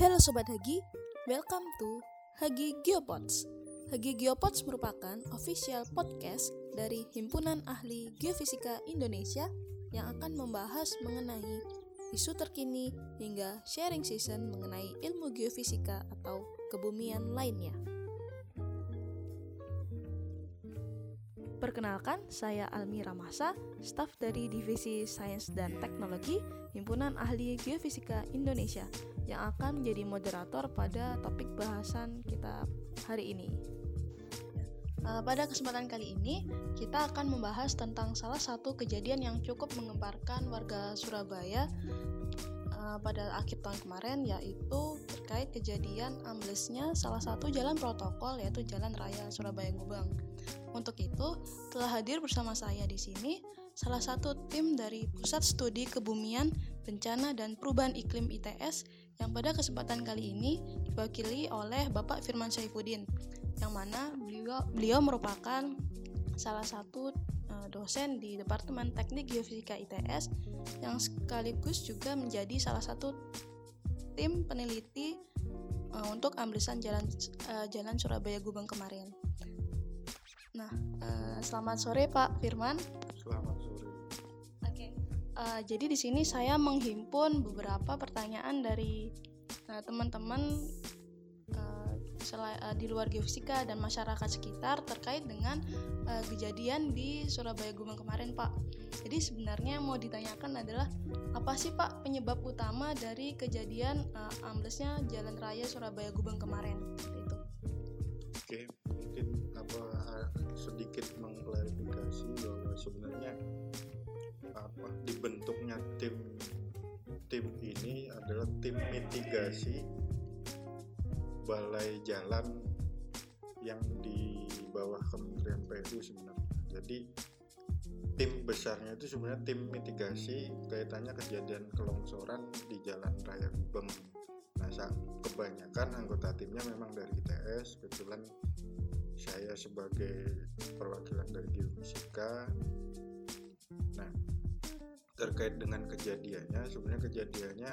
Halo Sobat Hagi, welcome to Hagi Geopods. Hagi Geopods merupakan official podcast dari Himpunan Ahli Geofisika Indonesia yang akan membahas mengenai isu terkini hingga sharing season mengenai ilmu geofisika atau kebumian lainnya. Perkenalkan, saya Almira Masa, staf dari Divisi Sains dan Teknologi Himpunan Ahli Geofisika Indonesia yang akan menjadi moderator pada topik bahasan kita hari ini. Uh, pada kesempatan kali ini, kita akan membahas tentang salah satu kejadian yang cukup mengemparkan warga Surabaya uh, pada akhir tahun kemarin, yaitu terkait kejadian amblesnya salah satu jalan protokol, yaitu Jalan Raya Surabaya Gubeng. Untuk itu, telah hadir bersama saya di sini salah satu tim dari Pusat Studi Kebumian, Bencana dan Perubahan Iklim ITS yang pada kesempatan kali ini diwakili oleh Bapak Firman Saifuddin, yang mana beliau, beliau merupakan salah satu uh, dosen di Departemen Teknik Geofisika ITS yang sekaligus juga menjadi salah satu tim peneliti uh, untuk amblesan jalan uh, jalan Surabaya Gubeng kemarin. Nah, uh, selamat sore Pak Firman. Selamat sore. Oke, okay. uh, jadi di sini saya menghimpun beberapa pertanyaan dari teman-teman uh, uh, di luar geofisika dan masyarakat sekitar terkait dengan uh, kejadian di Surabaya Gubeng kemarin, Pak. Jadi sebenarnya mau ditanyakan adalah apa sih Pak penyebab utama dari kejadian uh, amblesnya Jalan Raya Surabaya Gubeng kemarin? Itu. Oke, mungkin apa sedikit mengklarifikasi bahwa sebenarnya apa dibentuknya tim tim ini adalah tim mitigasi balai jalan yang di bawah Kementerian PU sebenarnya. Jadi tim besarnya itu sebenarnya tim mitigasi kaitannya kejadian kelongsoran di Jalan Raya Gubeng. Nah, kebanyakan anggota timnya memang dari ITS, kebetulan saya sebagai perwakilan dari geofisika nah terkait dengan kejadiannya sebenarnya kejadiannya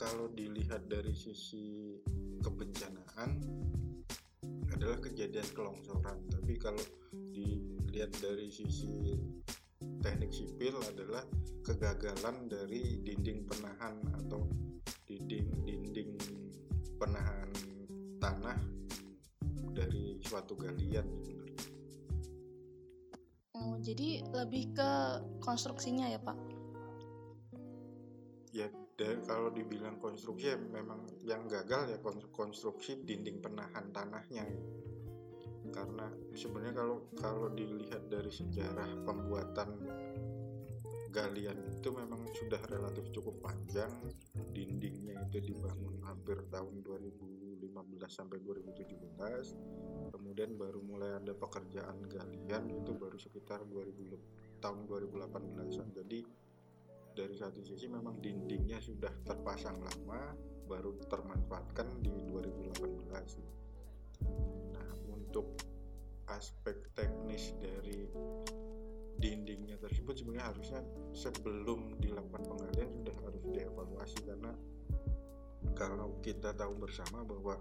kalau dilihat dari sisi kebencanaan adalah kejadian kelongsoran tapi kalau dilihat dari sisi teknik sipil adalah kegagalan dari dinding penahan atau dinding-dinding penahan tanah dari suatu galian sebenarnya. Oh, jadi lebih ke konstruksinya ya Pak? Ya, dari, kalau dibilang konstruksi ya memang yang gagal ya konstruksi dinding penahan tanahnya. Karena sebenarnya kalau kalau dilihat dari sejarah pembuatan galian itu memang sudah relatif cukup panjang. Dindingnya itu dibangun hampir tahun 2000 2015 sampai 2017 kemudian baru mulai ada pekerjaan galian itu baru sekitar 2000 tahun 2018 jadi dari satu sisi memang dindingnya sudah terpasang lama baru termanfaatkan di 2018 nah untuk aspek teknis dari dindingnya tersebut sebenarnya harusnya sebelum dilakukan penggalian sudah harus dievaluasi karena kalau kita tahu bersama bahwa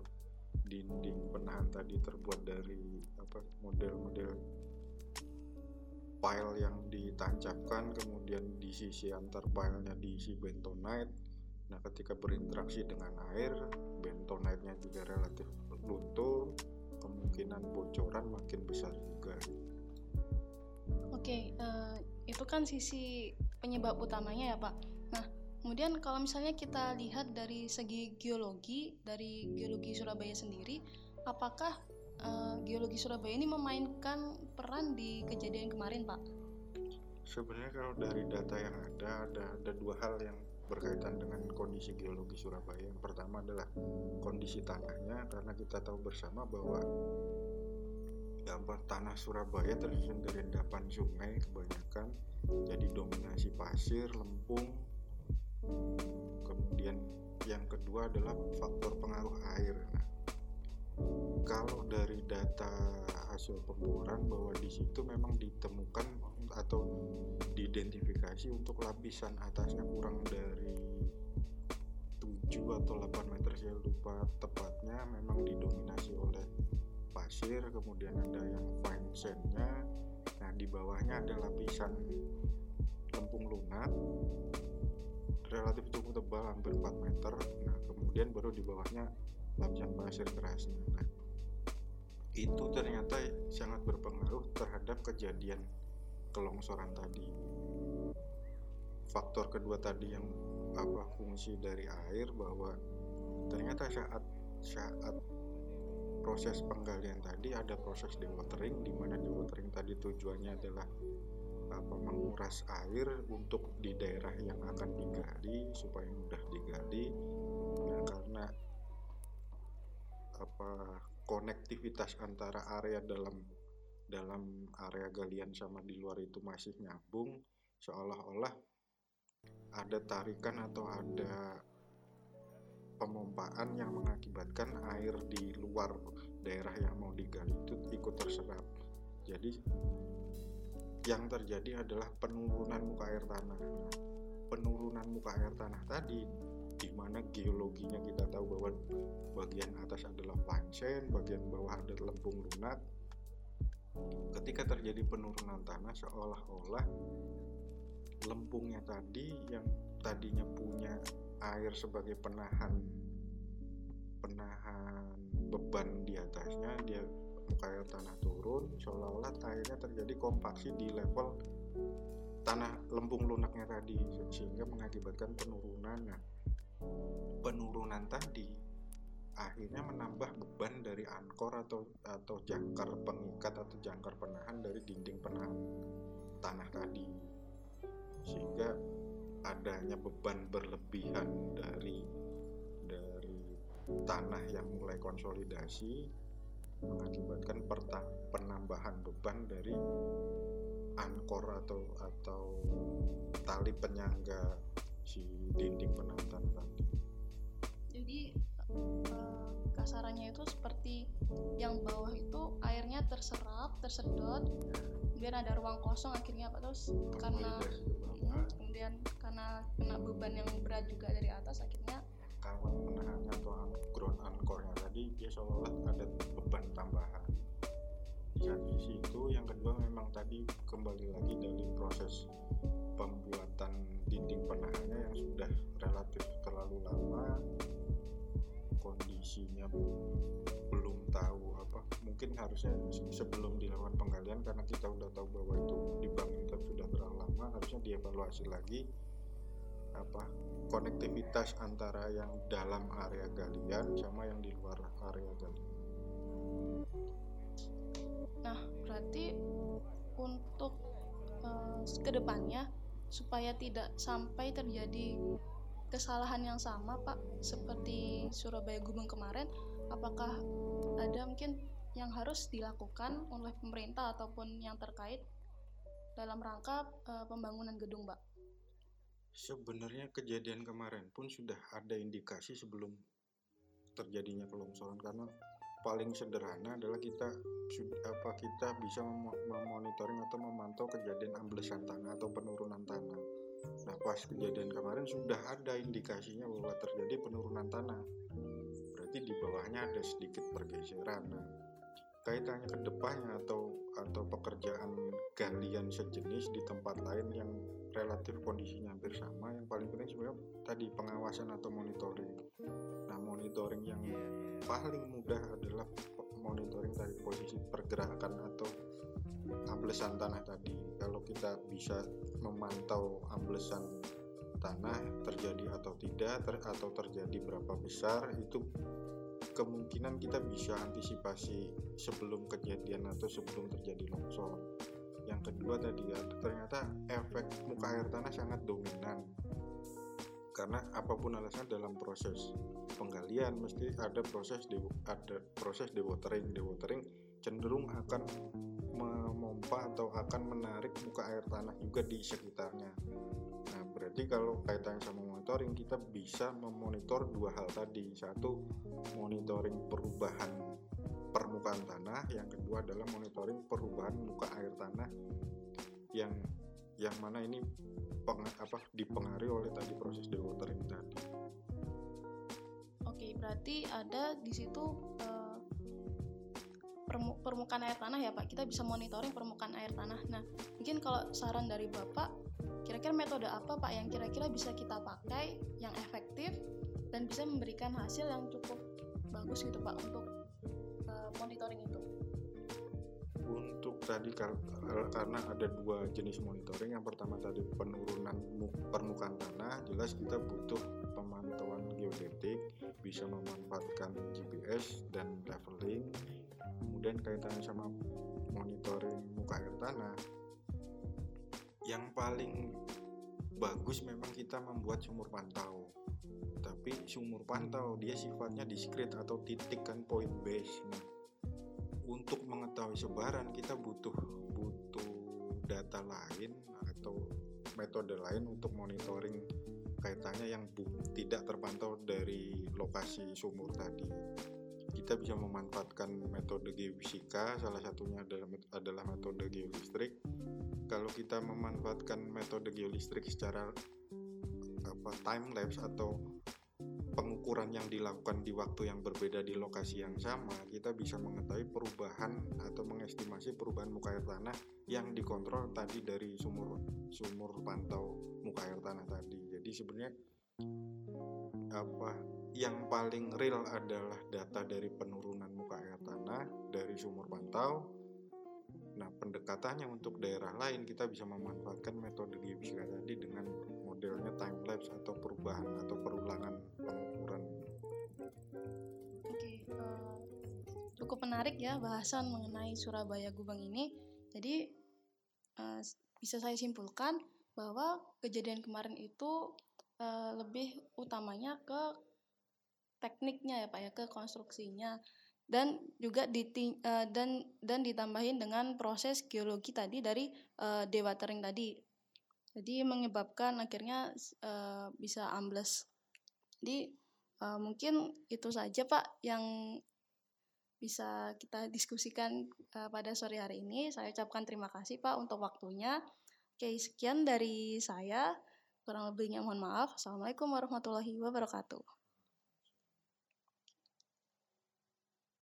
dinding penahan tadi terbuat dari apa model-model pile yang ditancapkan kemudian di sisi antar pilenya diisi bentonite. Nah ketika berinteraksi dengan air bentonite-nya juga relatif luntur kemungkinan bocoran makin besar juga. Oke eh, itu kan sisi penyebab utamanya ya pak. Nah Kemudian kalau misalnya kita lihat dari segi geologi, dari geologi Surabaya sendiri, apakah uh, geologi Surabaya ini memainkan peran di kejadian kemarin, Pak? Sebenarnya kalau dari data yang ada, ada ada dua hal yang berkaitan dengan kondisi geologi Surabaya. Yang pertama adalah kondisi tanahnya, karena kita tahu bersama bahwa gambar tanah Surabaya tersusun dari endapan sungai kebanyakan, jadi dominasi pasir, lempung, kemudian yang kedua adalah faktor pengaruh air kalau dari data hasil pemboran bahwa di situ memang ditemukan atau diidentifikasi untuk lapisan atasnya kurang dari 7 atau 8 meter saya lupa tepatnya memang didominasi oleh pasir kemudian ada yang fine sandnya. Nah di bawahnya ada lapisan lempung lunak relatif cukup tebal hampir 4 meter. Nah kemudian baru di bawahnya lapisan pasir kerasnya nah itu ternyata sangat berpengaruh terhadap kejadian kelongsoran tadi. Faktor kedua tadi yang apa fungsi dari air bahwa ternyata saat saat proses penggalian tadi ada proses dewatering di mana dewatering tadi tujuannya adalah apa menguras air untuk di daerah yang akan digali supaya mudah digali. Nah karena apa konektivitas antara area dalam dalam area galian sama di luar itu masih nyambung seolah-olah ada tarikan atau ada pemompaan yang mengakibatkan air di luar daerah yang mau digali itu ikut terserap. Jadi yang terjadi adalah penurunan muka air tanah. Nah, penurunan muka air tanah tadi di mana geologinya kita tahu bahwa bagian atas adalah pancen, bagian bawah ada lempung lunak. Ketika terjadi penurunan tanah seolah-olah lempungnya tadi yang tadinya punya air sebagai penahan penahan beban di atasnya dia muka tanah turun seolah-olah airnya terjadi kompaksi di level tanah lempung lunaknya tadi sehingga mengakibatkan penurunan nah penurunan tadi akhirnya menambah beban dari ankor atau atau jangkar pengikat atau jangkar penahan dari dinding penahan tanah tadi. Sehingga adanya beban berlebihan dari dari tanah yang mulai konsolidasi mengakibatkan penambahan beban dari ankor atau atau tali penyangga si dinding penonton tadi jadi uh, kasarannya itu seperti yang bawah itu airnya terserap tersedot kemudian ada ruang kosong akhirnya apa terus karena hmm, kemudian karena kena beban yang berat juga dari atas akhirnya kawat penahannya atau ground anchornya tadi dia seolah-olah ada beban tambahan. Di satu sisi itu yang kedua memang tadi kembali lagi dari proses pembuatan dinding penahannya yang sudah relatif terlalu lama kondisinya belum tahu apa mungkin harusnya sebelum dilakukan penggalian karena kita udah tahu bahwa itu dibangun tapi sudah terlalu lama harusnya dievaluasi lagi apa konektivitas antara yang dalam area galian sama yang di luar area galian. Nah, berarti untuk uh, ke depannya supaya tidak sampai terjadi kesalahan yang sama Pak seperti Surabaya Gubeng kemarin apakah ada mungkin yang harus dilakukan oleh pemerintah ataupun yang terkait dalam rangka uh, pembangunan gedung Pak? Sebenarnya kejadian kemarin pun sudah ada indikasi sebelum terjadinya kelongsoran karena paling sederhana adalah kita apa kita bisa memonitoring atau memantau kejadian amblesan tanah atau penurunan tanah. Nah, pas kejadian kemarin sudah ada indikasinya bahwa terjadi penurunan tanah. Berarti di bawahnya ada sedikit pergeseran. Nah, kaitannya ke depannya atau atau pekerjaan galian sejenis di tempat lain yang relatif kondisinya hampir sama yang paling penting sebenarnya tadi pengawasan atau monitoring nah monitoring yang paling mudah adalah monitoring dari posisi pergerakan atau amblesan tanah tadi. Kalau kita bisa memantau amblesan tanah terjadi atau tidak ter atau terjadi berapa besar itu kemungkinan kita bisa antisipasi sebelum kejadian atau sebelum terjadi longsor. Yang kedua tadi ya ternyata efek muka air tanah sangat dominan karena apa pun alasan dalam proses penggalian mesti ada proses de, ada proses dewatering. Dewatering cenderung akan memompa atau akan menarik muka air tanah juga di sekitarnya. Nah berarti kalau kaitannya sama monitoring kita bisa memonitor dua hal tadi. Satu monitoring perubahan permukaan tanah, yang kedua adalah monitoring perubahan muka air tanah yang yang mana ini peng, apa dipengaruhi oleh tadi proses dewatering tadi. Oke, berarti ada di situ uh, permukaan air tanah ya Pak. Kita bisa monitoring permukaan air tanah. Nah, mungkin kalau saran dari Bapak, kira-kira metode apa Pak yang kira-kira bisa kita pakai yang efektif dan bisa memberikan hasil yang cukup bagus gitu Pak untuk uh, monitoring itu? Untuk tadi karena ada dua jenis monitoring. Yang pertama tadi penurunan permukaan tanah, jelas kita butuh pemantauan geodetik, bisa memanfaatkan GPS dan leveling. Kemudian kaitannya sama monitoring muka air tanah. Yang paling bagus memang kita membuat sumur pantau. Tapi sumur pantau dia sifatnya diskret atau titik kan point base. Nah untuk mengetahui sebaran kita butuh butuh data lain atau metode lain untuk monitoring kaitannya yang tidak terpantau dari lokasi sumur tadi. Kita bisa memanfaatkan metode geofisika salah satunya adalah adalah metode geolistrik. Kalau kita memanfaatkan metode geolistrik secara apa time lapse atau pengukuran yang dilakukan di waktu yang berbeda di lokasi yang sama kita bisa mengetahui perubahan atau mengestimasi perubahan muka air tanah yang dikontrol tadi dari sumur sumur pantau muka air tanah tadi jadi sebenarnya apa yang paling real adalah data dari penurunan muka air tanah dari sumur pantau. Nah, pendekatannya untuk daerah lain kita bisa memanfaatkan metode geofisika tadi dengan modelnya time lapse atau perubahan atau perulangan pengukuran. Oke, uh, cukup menarik ya bahasan mengenai Surabaya Gubeng ini. Jadi uh, bisa saya simpulkan bahwa kejadian kemarin itu uh, lebih utamanya ke tekniknya ya Pak ya ke konstruksinya dan juga dan dan ditambahin dengan proses geologi tadi dari uh, dewatering tadi. Jadi menyebabkan akhirnya uh, bisa ambles. Jadi uh, mungkin itu saja Pak yang bisa kita diskusikan uh, pada sore hari ini. Saya ucapkan terima kasih Pak untuk waktunya. Oke, sekian dari saya. Kurang lebihnya mohon maaf. Assalamualaikum warahmatullahi wabarakatuh.